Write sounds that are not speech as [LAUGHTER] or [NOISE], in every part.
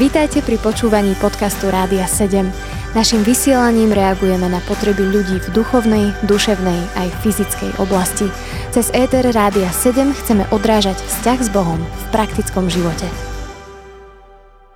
Vítajte pri počúvaní podcastu Rádia 7. Naším vysielaním reagujeme na potreby ľudí v duchovnej, duševnej aj fyzickej oblasti. Cez ETR Rádia 7 chceme odrážať vzťah s Bohom v praktickom živote.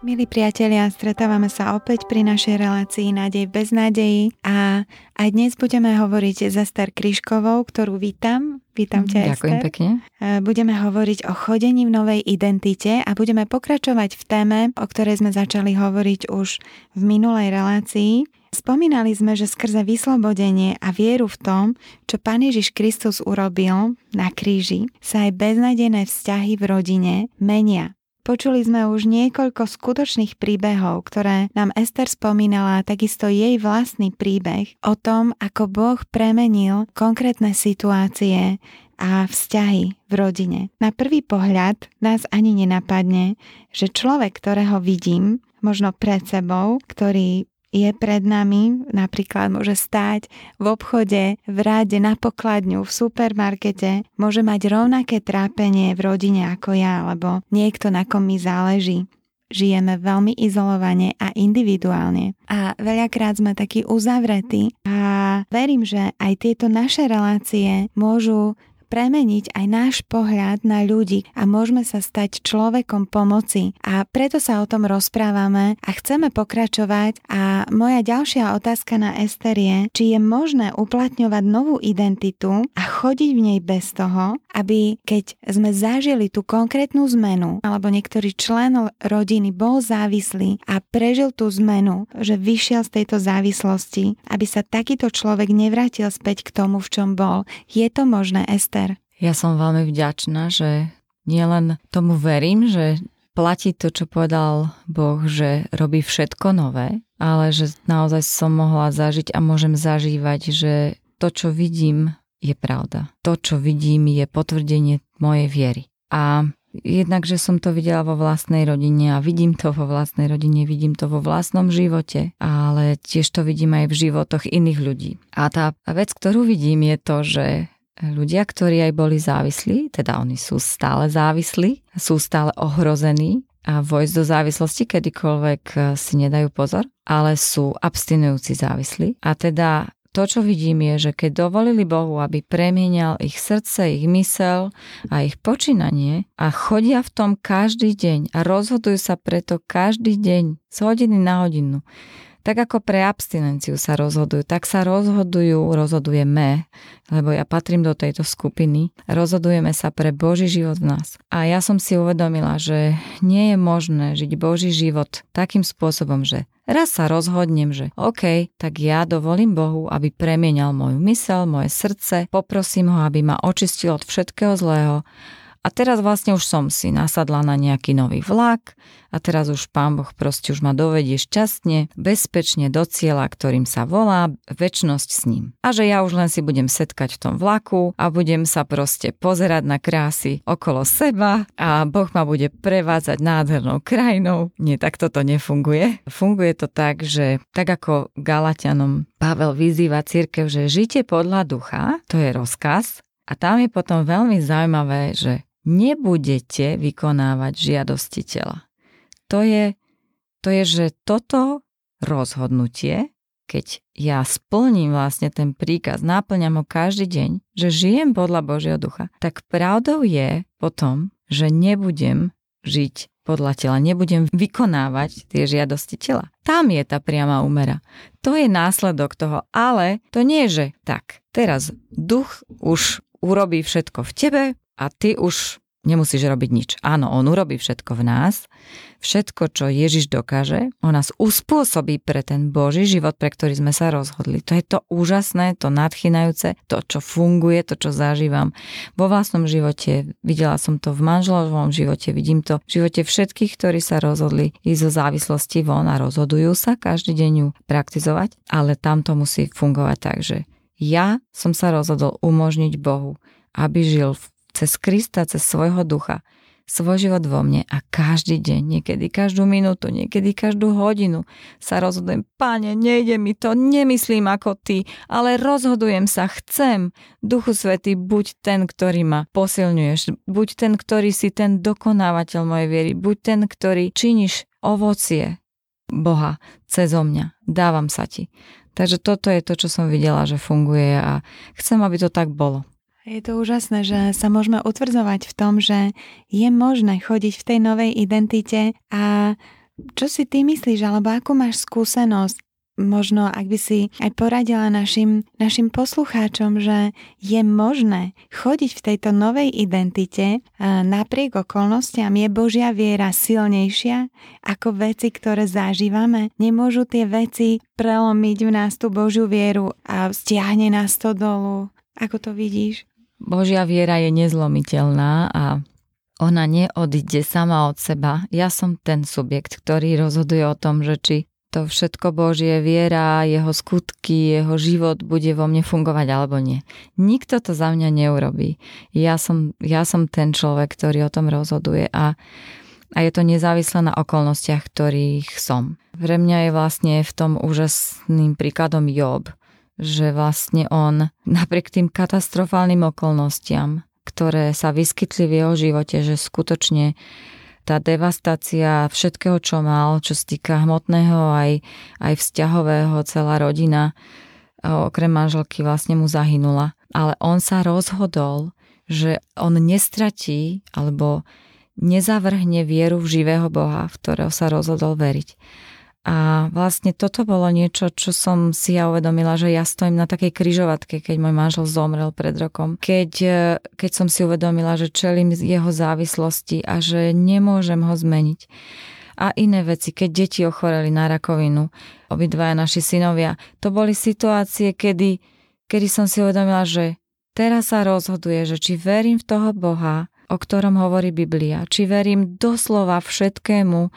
Milí priatelia, stretávame sa opäť pri našej relácii Nádej bez nádeji a aj dnes budeme hovoriť s Ester Kryškovou, ktorú vítam. Vítam ťa, Ďakujem Ester. pekne. E, budeme hovoriť o chodení v novej identite a budeme pokračovať v téme, o ktorej sme začali hovoriť už v minulej relácii. Spomínali sme, že skrze vyslobodenie a vieru v tom, čo Pán Ježiš Kristus urobil na kríži, sa aj beznadené vzťahy v rodine menia. Počuli sme už niekoľko skutočných príbehov, ktoré nám Ester spomínala, takisto jej vlastný príbeh o tom, ako Boh premenil konkrétne situácie a vzťahy v rodine. Na prvý pohľad nás ani nenapadne, že človek, ktorého vidím, možno pred sebou, ktorý je pred nami, napríklad môže stáť v obchode, v rade, na pokladňu, v supermarkete, môže mať rovnaké trápenie v rodine ako ja, alebo niekto, na kom mi záleží. Žijeme veľmi izolovane a individuálne. A veľakrát sme takí uzavretí a verím, že aj tieto naše relácie môžu premeniť aj náš pohľad na ľudí a môžeme sa stať človekom pomoci. A preto sa o tom rozprávame a chceme pokračovať a moja ďalšia otázka na Ester je, či je možné uplatňovať novú identitu a chodiť v nej bez toho, aby keď sme zažili tú konkrétnu zmenu alebo niektorý člen rodiny bol závislý a prežil tú zmenu, že vyšiel z tejto závislosti, aby sa takýto človek nevrátil späť k tomu, v čom bol. Je to možné, Ester? Ja som veľmi vďačná, že nielen tomu verím, že platí to, čo povedal Boh, že robí všetko nové, ale že naozaj som mohla zažiť a môžem zažívať, že to, čo vidím, je pravda. To, čo vidím, je potvrdenie mojej viery. A jednak, že som to videla vo vlastnej rodine a vidím to vo vlastnej rodine, vidím to vo vlastnom živote, ale tiež to vidím aj v životoch iných ľudí. A tá vec, ktorú vidím, je to, že ľudia, ktorí aj boli závislí, teda oni sú stále závislí, sú stále ohrození a vojsť do závislosti kedykoľvek eh, si nedajú pozor, ale sú abstinujúci závislí. A teda to, čo vidím, je, že keď dovolili Bohu, aby premienial ich srdce, ich mysel a ich počínanie a chodia v tom každý deň a rozhodujú sa preto každý deň z hodiny na hodinu, tak ako pre abstinenciu sa rozhodujú, tak sa rozhodujú, rozhodujeme, lebo ja patrím do tejto skupiny, rozhodujeme sa pre Boží život v nás. A ja som si uvedomila, že nie je možné žiť Boží život takým spôsobom, že raz sa rozhodnem, že OK, tak ja dovolím Bohu, aby premienial moju mysel, moje srdce, poprosím ho, aby ma očistil od všetkého zlého a teraz vlastne už som si nasadla na nejaký nový vlak a teraz už pán Boh proste už ma dovedie šťastne, bezpečne do cieľa, ktorým sa volá väčnosť s ním. A že ja už len si budem setkať v tom vlaku a budem sa proste pozerať na krásy okolo seba a Boh ma bude prevádzať nádhernou krajinou. Nie, tak toto nefunguje. Funguje to tak, že tak ako Galatianom Pavel vyzýva církev, že žite podľa ducha, to je rozkaz, a tam je potom veľmi zaujímavé, že nebudete vykonávať žiadosti tela. To je, to je, že toto rozhodnutie, keď ja splním vlastne ten príkaz, náplňam ho každý deň, že žijem podľa Božieho ducha, tak pravdou je potom, že nebudem žiť podľa tela, nebudem vykonávať tie žiadosti tela. Tam je tá priama úmera. To je následok toho, ale to nie je, že tak, teraz duch už urobí všetko v tebe a ty už nemusíš robiť nič. Áno, on urobí všetko v nás, všetko, čo Ježiš dokáže, on nás uspôsobí pre ten Boží život, pre ktorý sme sa rozhodli. To je to úžasné, to nadchynajúce, to, čo funguje, to, čo zažívam vo vlastnom živote. Videla som to v manželovom živote, vidím to v živote všetkých, ktorí sa rozhodli ísť zo závislosti von a rozhodujú sa každý deň ju praktizovať, ale tam to musí fungovať tak, že ja som sa rozhodol umožniť Bohu, aby žil v cez Krista, cez svojho ducha, svoj život vo mne a každý deň, niekedy každú minútu, niekedy každú hodinu sa rozhodujem, páne, nejde mi to, nemyslím ako ty, ale rozhodujem sa, chcem. Duchu Svety, buď ten, ktorý ma posilňuješ, buď ten, ktorý si ten dokonávateľ mojej viery, buď ten, ktorý činíš ovocie Boha cez mňa. Dávam sa ti. Takže toto je to, čo som videla, že funguje a chcem, aby to tak bolo. Je to úžasné, že sa môžeme utvrdzovať v tom, že je možné chodiť v tej novej identite a čo si ty myslíš, alebo akú máš skúsenosť? Možno, ak by si aj poradila našim, našim poslucháčom, že je možné chodiť v tejto novej identite napriek okolnostiam, je Božia viera silnejšia ako veci, ktoré zažívame. Nemôžu tie veci prelomiť v nás tú Božiu vieru a stiahne nás to dolu. Ako to vidíš? Božia viera je nezlomiteľná a ona neodíde sama od seba. Ja som ten subjekt, ktorý rozhoduje o tom, že či to všetko Božie viera, jeho skutky, jeho život bude vo mne fungovať alebo nie. Nikto to za mňa neurobí. Ja som, ja som ten človek, ktorý o tom rozhoduje a, a je to nezávislé na okolnostiach, ktorých som. Pre mňa je vlastne v tom úžasným príkladom Job, že vlastne on napriek tým katastrofálnym okolnostiam, ktoré sa vyskytli v jeho živote, že skutočne tá devastácia všetkého, čo mal, čo sa týka hmotného aj, aj vzťahového, celá rodina, okrem manželky vlastne mu zahynula. Ale on sa rozhodol, že on nestratí alebo nezavrhne vieru v živého Boha, v ktorého sa rozhodol veriť. A vlastne toto bolo niečo, čo som si ja uvedomila, že ja stojím na takej kryžovatke, keď môj manžel zomrel pred rokom. Keď, e, keď som si uvedomila, že čelím jeho závislosti a že nemôžem ho zmeniť. A iné veci, keď deti ochoreli na rakovinu, obidvaja naši synovia, to boli situácie, kedy, kedy som si uvedomila, že teraz sa rozhoduje, že či verím v toho Boha, o ktorom hovorí Biblia, či verím doslova všetkému,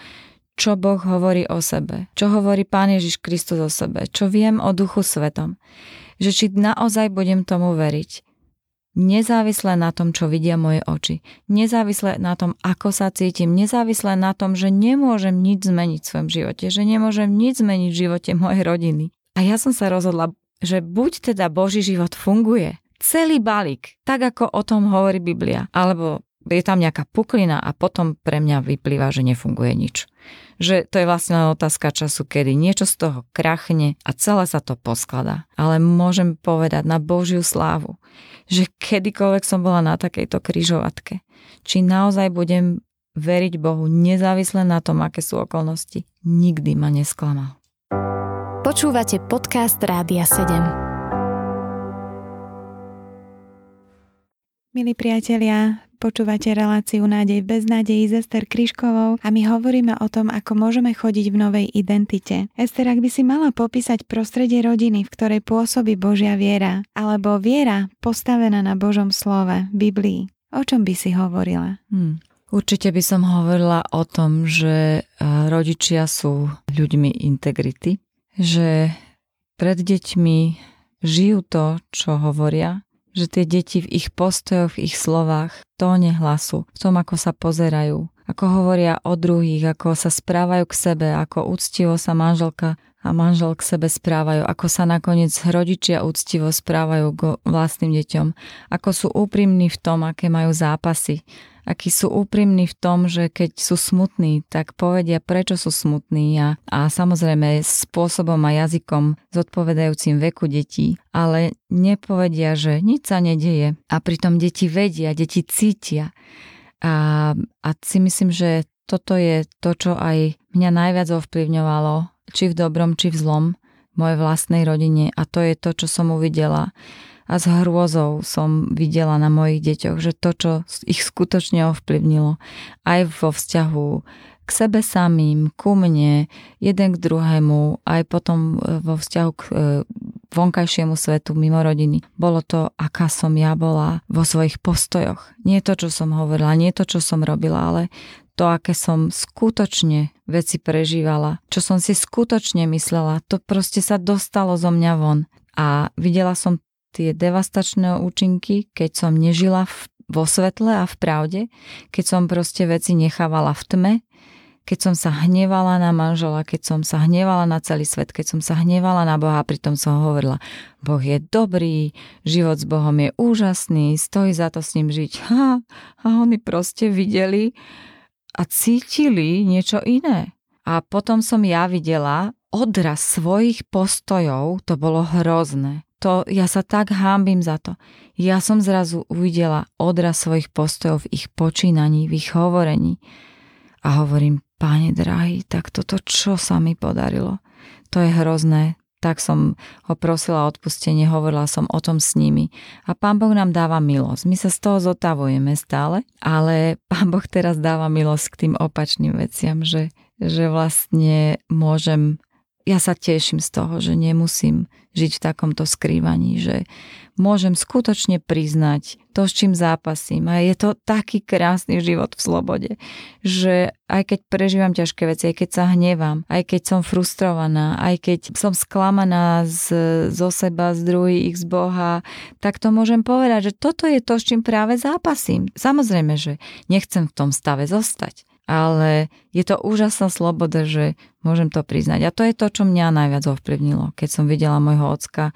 čo Boh hovorí o sebe, čo hovorí Pán Ježiš Kristus o sebe, čo viem o Duchu Svetom. Že či naozaj budem tomu veriť. Nezávisle na tom, čo vidia moje oči. Nezávisle na tom, ako sa cítim. Nezávisle na tom, že nemôžem nič zmeniť v svojom živote. Že nemôžem nič zmeniť v živote mojej rodiny. A ja som sa rozhodla, že buď teda Boží život funguje, celý balík, tak ako o tom hovorí Biblia, alebo je tam nejaká puklina a potom pre mňa vyplýva, že nefunguje nič že to je vlastne otázka času, kedy niečo z toho krachne a celé sa to poskladá. Ale môžem povedať na Božiu slávu, že kedykoľvek som bola na takejto kryžovatke, či naozaj budem veriť Bohu nezávisle na tom, aké sú okolnosti, nikdy ma nesklamal. Počúvate podcast Rádia 7. Milí priatelia, Počúvate reláciu Nádej bez nádejí s Ester Kryškovou a my hovoríme o tom, ako môžeme chodiť v novej identite. Ester, ak by si mala popísať prostredie rodiny, v ktorej pôsobí Božia viera, alebo viera postavená na Božom slove, Biblii, o čom by si hovorila? Hmm. Určite by som hovorila o tom, že eh, rodičia sú ľuďmi integrity, že pred deťmi žijú to, čo hovoria, že tie deti v ich postojoch, v ich slovách, tóne hlasu, v tom, ako sa pozerajú, ako hovoria o druhých, ako sa správajú k sebe, ako úctivo sa manželka a manžel k sebe správajú, ako sa nakoniec rodičia úctivo správajú k vlastným deťom, ako sú úprimní v tom, aké majú zápasy, akí sú úprimní v tom, že keď sú smutní, tak povedia, prečo sú smutní a, a samozrejme spôsobom a jazykom zodpovedajúcim veku detí, ale nepovedia, že nič sa nedeje a pritom deti vedia, deti cítia. A, a si myslím, že toto je to, čo aj mňa najviac ovplyvňovalo, či v dobrom, či v zlom, mojej vlastnej rodine. A to je to, čo som uvidela a s hrôzou som videla na mojich deťoch, že to, čo ich skutočne ovplyvnilo, aj vo vzťahu k sebe samým, ku mne, jeden k druhému, aj potom e, vo vzťahu k e, vonkajšiemu svetu mimo rodiny. Bolo to, aká som ja bola vo svojich postojoch. Nie to, čo som hovorila, nie to, čo som robila, ale to, aké som skutočne veci prežívala, čo som si skutočne myslela, to proste sa dostalo zo mňa von. A videla som tie devastačné účinky, keď som nežila v, vo svetle a v pravde, keď som proste veci nechávala v tme, keď som sa hnevala na manžela, keď som sa hnevala na celý svet, keď som sa hnevala na Boha, pritom som hovorila, Boh je dobrý, život s Bohom je úžasný, stojí za to s ním žiť. [LAUGHS] Ha, a oni proste videli a cítili niečo iné. A potom som ja videla odraz svojich postojov, to bolo hrozné. To, ja sa tak hámbim za to. Ja som zrazu uvidela odraz svojich postojov v ich počínaní, v ich hovorení. A hovorím, páne drahý, tak toto čo sa mi podarilo? To je hrozné, tak som ho prosila o odpustenie, hovorila som o tom s nimi. A Pán Boh nám dáva milosť. My sa z toho zotavujeme stále, ale Pán Boh teraz dáva milosť k tým opačným veciam, že, že vlastne môžem ja sa teším z toho, že nemusím žiť v takomto skrývaní, že môžem skutočne priznať to, s čím zápasím. A je to taký krásny život v slobode, že aj keď prežívam ťažké veci, aj keď sa hnevám, aj keď som frustrovaná, aj keď som sklamaná z, zo seba, z druhých, z Boha, tak to môžem povedať, že toto je to, s čím práve zápasím. Samozrejme, že nechcem v tom stave zostať ale je to úžasná sloboda, že môžem to priznať. A to je to, čo mňa najviac ovplyvnilo, keď som videla môjho ocka,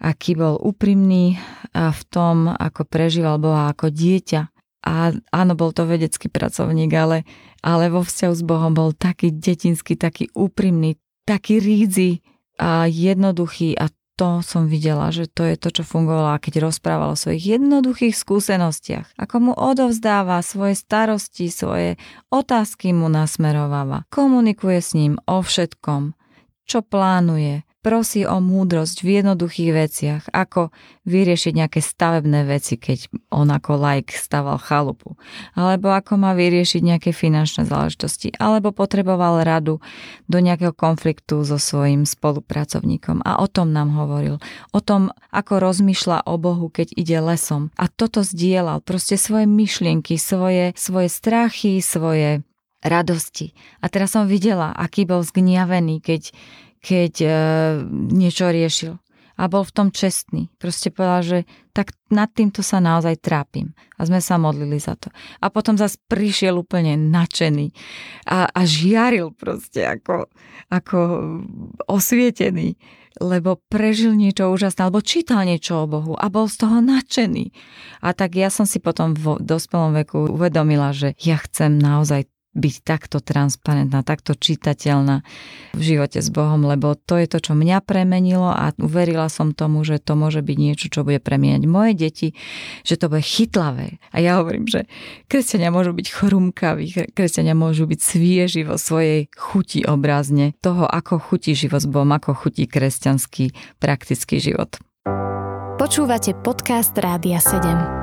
aký bol úprimný v tom, ako prežíval Boha ako dieťa. A áno, bol to vedecký pracovník, ale, ale vo vzťahu s Bohom bol taký detinský, taký úprimný, taký rídzy a jednoduchý a to som videla, že to je to, čo fungovalo, keď rozprával o svojich jednoduchých skúsenostiach. Ako mu odovzdáva svoje starosti, svoje otázky mu nasmerováva. Komunikuje s ním o všetkom, čo plánuje, prosí o múdrosť v jednoduchých veciach, ako vyriešiť nejaké stavebné veci, keď on ako like staval chalupu, alebo ako má vyriešiť nejaké finančné záležitosti, alebo potreboval radu do nejakého konfliktu so svojím spolupracovníkom. A o tom nám hovoril. O tom, ako rozmýšľa o Bohu, keď ide lesom. A toto zdieľal, proste svoje myšlienky, svoje, svoje strachy, svoje radosti. A teraz som videla, aký bol zgniavený, keď, keď e, niečo riešil. A bol v tom čestný. Proste povedal, že tak nad týmto sa naozaj trápim. A sme sa modlili za to. A potom zase prišiel úplne nadšený a, a žiaril proste ako, ako osvietený, lebo prežil niečo úžasné, alebo čítal niečo o Bohu a bol z toho nadšený. A tak ja som si potom v dospelom veku uvedomila, že ja chcem naozaj byť takto transparentná, takto čitateľná v živote s Bohom, lebo to je to, čo mňa premenilo a uverila som tomu, že to môže byť niečo, čo bude premieňať moje deti, že to bude chytlavé. A ja hovorím, že kresťania môžu byť chrumkaví, kresťania môžu byť svieži vo svojej chuti obrazne toho, ako chutí život s Bohom, ako chutí kresťanský praktický život. Počúvate podcast Rádia 7.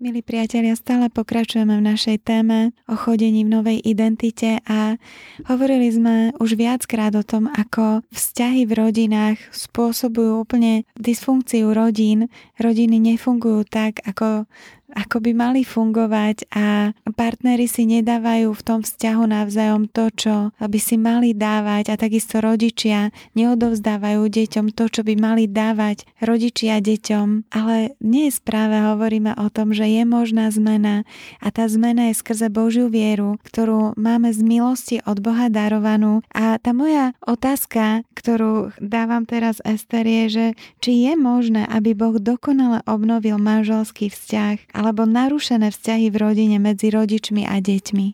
Milí priatelia, stále pokračujeme v našej téme o chodení v novej identite a hovorili sme už viackrát o tom, ako vzťahy v rodinách spôsobujú úplne dysfunkciu rodín. Rodiny nefungujú tak, ako ako by mali fungovať a partnery si nedávajú v tom vzťahu navzájom to, čo by si mali dávať a takisto rodičia neodovzdávajú deťom to, čo by mali dávať rodičia deťom. Ale nie je správe hovoríme o tom, že je možná zmena a tá zmena je skrze Božiu vieru, ktorú máme z milosti od Boha darovanú. A tá moja otázka, ktorú dávam teraz Ester je, že či je možné, aby Boh dokonale obnovil manželský vzťah alebo narušené vzťahy v rodine medzi rodičmi a deťmi.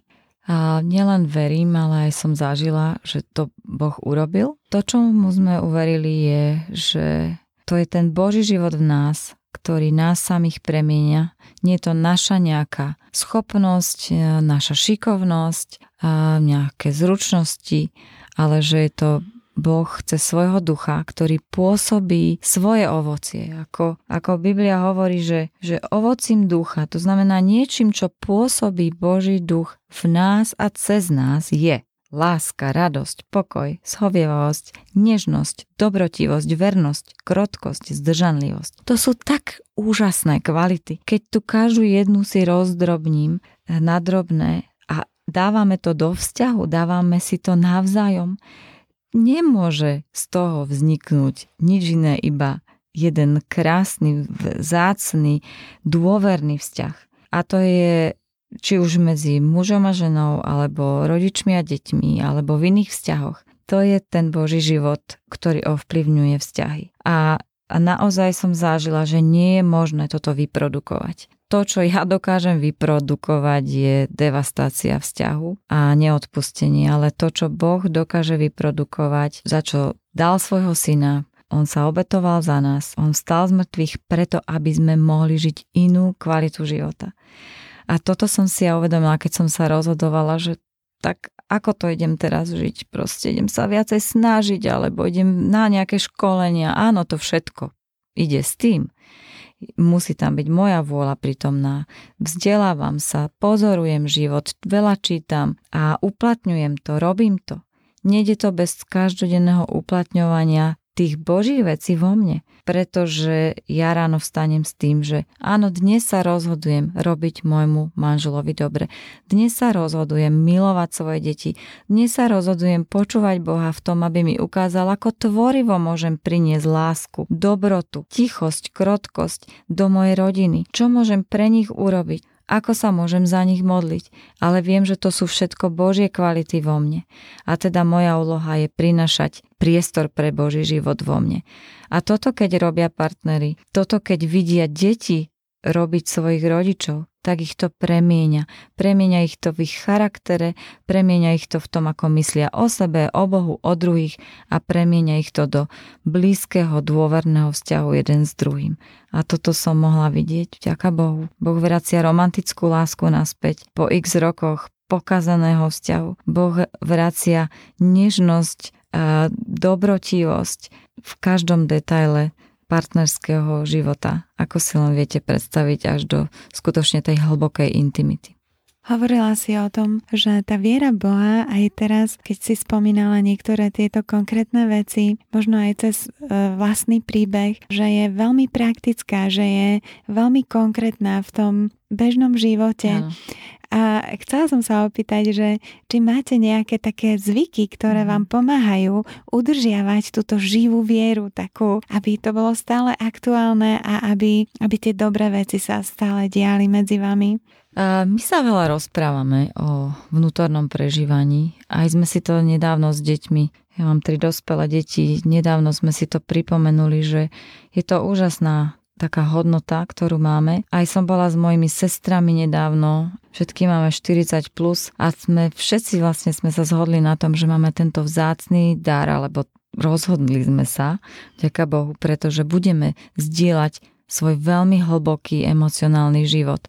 A nielen verím, ale aj som zažila, že to Boh urobil. To, čo mu sme uverili, je, že to je ten Boží život v nás, ktorý nás samých premienia. Nie je to naša nejaká schopnosť, naša šikovnosť, nejaké zručnosti, ale že je to Boh cez svojho ducha, ktorý pôsobí svoje ovocie. Ako, ako Biblia hovorí, že, že ovocím ducha, to znamená niečím, čo pôsobí Boží duch v nás a cez nás je láska, radosť, pokoj, schovievavosť, nežnosť, dobrotivosť, vernosť, krotkosť, zdržanlivosť. To sú tak úžasné kvality. Keď tu každú jednu si rozdrobním na drobné a dávame to do vzťahu, dávame si to navzájom, nemôže z toho vzniknúť nič iné, iba jeden krásny, zácný, dôverný vzťah. A to je či už medzi mužom a ženou, alebo rodičmi a deťmi, alebo v iných vzťahoch. To je ten Boží život, ktorý ovplyvňuje vzťahy. A a naozaj som zážila, že nie je možné toto vyprodukovať. To, čo ja dokážem vyprodukovať, je devastácia vzťahu a neodpustenie, ale to, čo Boh dokáže vyprodukovať, za čo dal svojho syna, on sa obetoval za nás, on stal z mŕtvych preto, aby sme mohli žiť inú kvalitu života. A toto som si ja uvedomila, keď som sa rozhodovala, že tak ako to idem teraz žiť? Proste idem sa viacej snažiť, alebo idem na nejaké školenia. Áno, to všetko ide s tým musí tam byť moja vôľa prítomná. Vzdelávam sa, pozorujem život, veľa čítam a uplatňujem to, robím to. Nede to bez každodenného uplatňovania tých božích vecí vo mne. Pretože ja ráno vstanem s tým, že áno, dnes sa rozhodujem robiť môjmu manželovi dobre. Dnes sa rozhodujem milovať svoje deti. Dnes sa rozhodujem počúvať Boha v tom, aby mi ukázal, ako tvorivo môžem priniesť lásku, dobrotu, tichosť, krotkosť do mojej rodiny. Čo môžem pre nich urobiť ako sa môžem za nich modliť, ale viem, že to sú všetko Božie kvality vo mne. A teda moja úloha je prinašať priestor pre Boží život vo mne. A toto, keď robia partnery, toto, keď vidia deti robiť svojich rodičov, tak ich to premieňa. Premieňa ich to v ich charaktere, premieňa ich to v tom, ako myslia o sebe, o Bohu, o druhých a premieňa ich to do blízkeho, dôverného vzťahu jeden s druhým. A toto som mohla vidieť, vďaka Bohu. Boh vracia romantickú lásku naspäť po x rokoch pokazaného vzťahu. Boh vracia nežnosť, dobrotivosť v každom detaile partnerského života. Ako si len viete predstaviť až do skutočne tej hlbokej intimity. Hovorila si o tom, že tá viera Boha aj teraz, keď si spomínala niektoré tieto konkrétne veci, možno aj cez e, vlastný príbeh, že je veľmi praktická, že je veľmi konkrétna v tom bežnom živote. Ano. A chcela som sa opýtať, že či máte nejaké také zvyky, ktoré mhm. vám pomáhajú udržiavať túto živú vieru, takú, aby to bolo stále aktuálne a aby, aby tie dobré veci sa stále diali medzi vami? My sa veľa rozprávame o vnútornom prežívaní. Aj sme si to nedávno s deťmi, ja mám tri dospelé deti, nedávno sme si to pripomenuli, že je to úžasná taká hodnota, ktorú máme. Aj som bola s mojimi sestrami nedávno, všetky máme 40 plus a sme všetci vlastne sme sa zhodli na tom, že máme tento vzácný dar, alebo rozhodli sme sa, ďaká Bohu, pretože budeme zdieľať svoj veľmi hlboký emocionálny život.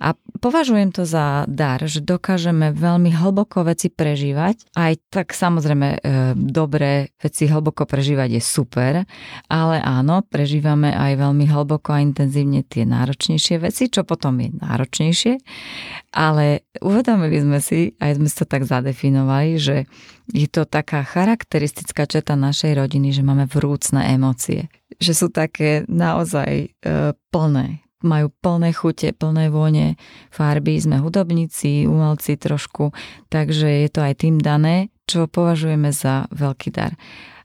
A považujem to za dar, že dokážeme veľmi hlboko veci prežívať. Aj tak samozrejme e, dobré veci hlboko prežívať je super, ale áno, prežívame aj veľmi hlboko a intenzívne tie náročnejšie veci, čo potom je náročnejšie. Ale uvedomili sme si, aj sme to tak zadefinovali, že je to taká charakteristická četa našej rodiny, že máme vrúcne emócie. Že sú také naozaj e, plné majú plné chute, plné vône, farby, sme hudobníci, umelci trošku, takže je to aj tým dané, čo považujeme za veľký dar.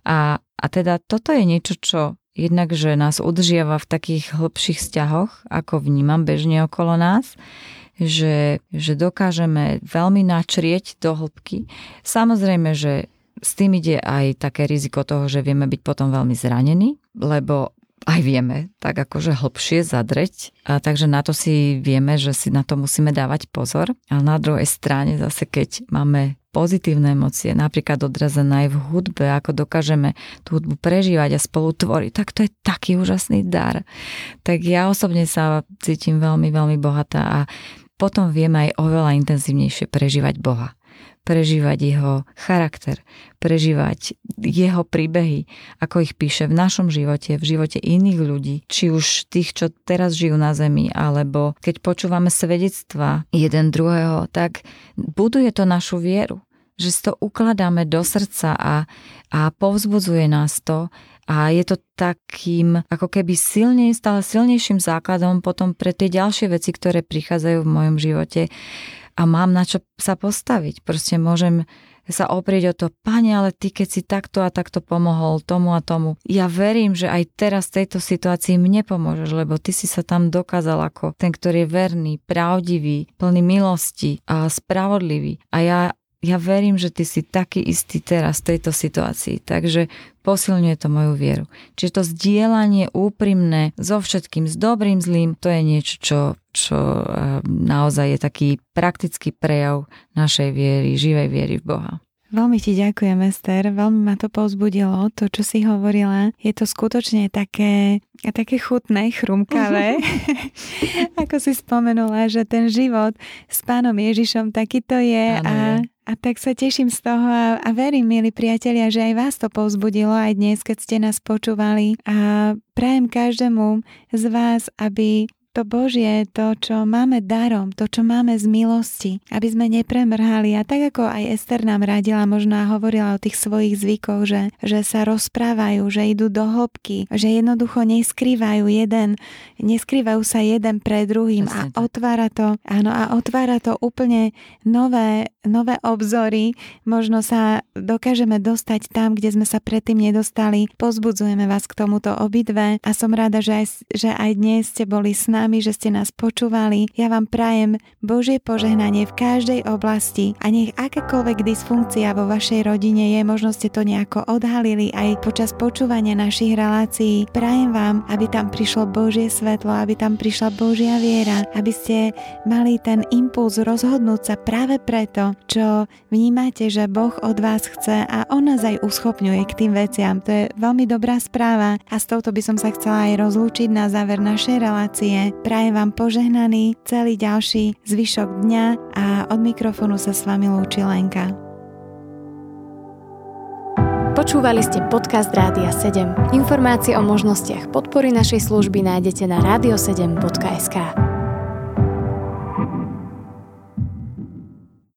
A, a teda toto je niečo, čo jednak, že nás udržiava v takých hlbších vzťahoch, ako vnímam bežne okolo nás, že, že dokážeme veľmi načrieť do hĺbky. Samozrejme, že s tým ide aj také riziko toho, že vieme byť potom veľmi zranení, lebo aj vieme tak akože hlbšie zadreť. A takže na to si vieme, že si na to musíme dávať pozor. Ale na druhej strane zase, keď máme pozitívne emócie, napríklad odrazené aj v hudbe, ako dokážeme tú hudbu prežívať a spolu tvoriť, tak to je taký úžasný dar. Tak ja osobne sa cítim veľmi, veľmi bohatá a potom vieme aj oveľa intenzívnejšie prežívať Boha. Prežívať jeho charakter, prežívať jeho príbehy, ako ich píše v našom živote, v živote iných ľudí, či už tých, čo teraz žijú na Zemi, alebo keď počúvame svedectva jeden druhého, tak buduje to našu vieru že si to ukladáme do srdca a, a povzbudzuje nás to a je to takým ako keby silnej, stále silnejším základom potom pre tie ďalšie veci, ktoré prichádzajú v mojom živote a mám na čo sa postaviť. Proste môžem sa oprieť o to, pane, ale ty keď si takto a takto pomohol tomu a tomu. Ja verím, že aj teraz v tejto situácii mne pomôžeš, lebo ty si sa tam dokázal ako ten, ktorý je verný, pravdivý, plný milosti a spravodlivý. A ja ja verím, že ty si taký istý teraz v tejto situácii, takže posilňuje to moju vieru. Čiže to zdieľanie úprimné so všetkým, s dobrým, zlým, to je niečo, čo čo naozaj je taký praktický prejav našej viery, živej viery v Boha. Veľmi ti ďakujem, Ester. Veľmi ma to povzbudilo, to, čo si hovorila. Je to skutočne také, také chutné, chrumkavé. [LAUGHS] [LAUGHS] Ako si spomenula, že ten život s pánom Ježišom takýto je a, a tak sa teším z toho a, a verím, milí priatelia, že aj vás to povzbudilo aj dnes, keď ste nás počúvali. A prajem každému z vás, aby to Božie, to, čo máme darom, to, čo máme z milosti, aby sme nepremrhali. A tak ako aj Ester nám radila, možno hovorila o tých svojich zvykoch, že, že sa rozprávajú, že idú do hĺbky, že jednoducho neskrývajú jeden, neskrývajú sa jeden pre druhým a otvára to, áno, a otvára to úplne nové, nové obzory. Možno sa dokážeme dostať tam, kde sme sa predtým nedostali. Pozbudzujeme vás k tomuto obidve a som rada, že aj, že aj dnes ste boli s nami nami, že ste nás počúvali. Ja vám prajem Božie požehnanie v každej oblasti a nech akákoľvek dysfunkcia vo vašej rodine je, možno ste to nejako odhalili aj počas počúvania našich relácií. Prajem vám, aby tam prišlo Božie svetlo, aby tam prišla Božia viera, aby ste mali ten impuls rozhodnúť sa práve preto, čo vnímate, že Boh od vás chce a On nás aj uschopňuje k tým veciam. To je veľmi dobrá správa a s touto by som sa chcela aj rozlúčiť na záver našej relácie. Prajem vám požehnaný celý ďalší zvyšok dňa a od mikrofónu sa s vami lúči Lenka. Počúvali ste podcast Rádia 7. Informácie o možnostiach podpory našej služby nájdete na radio7.sk.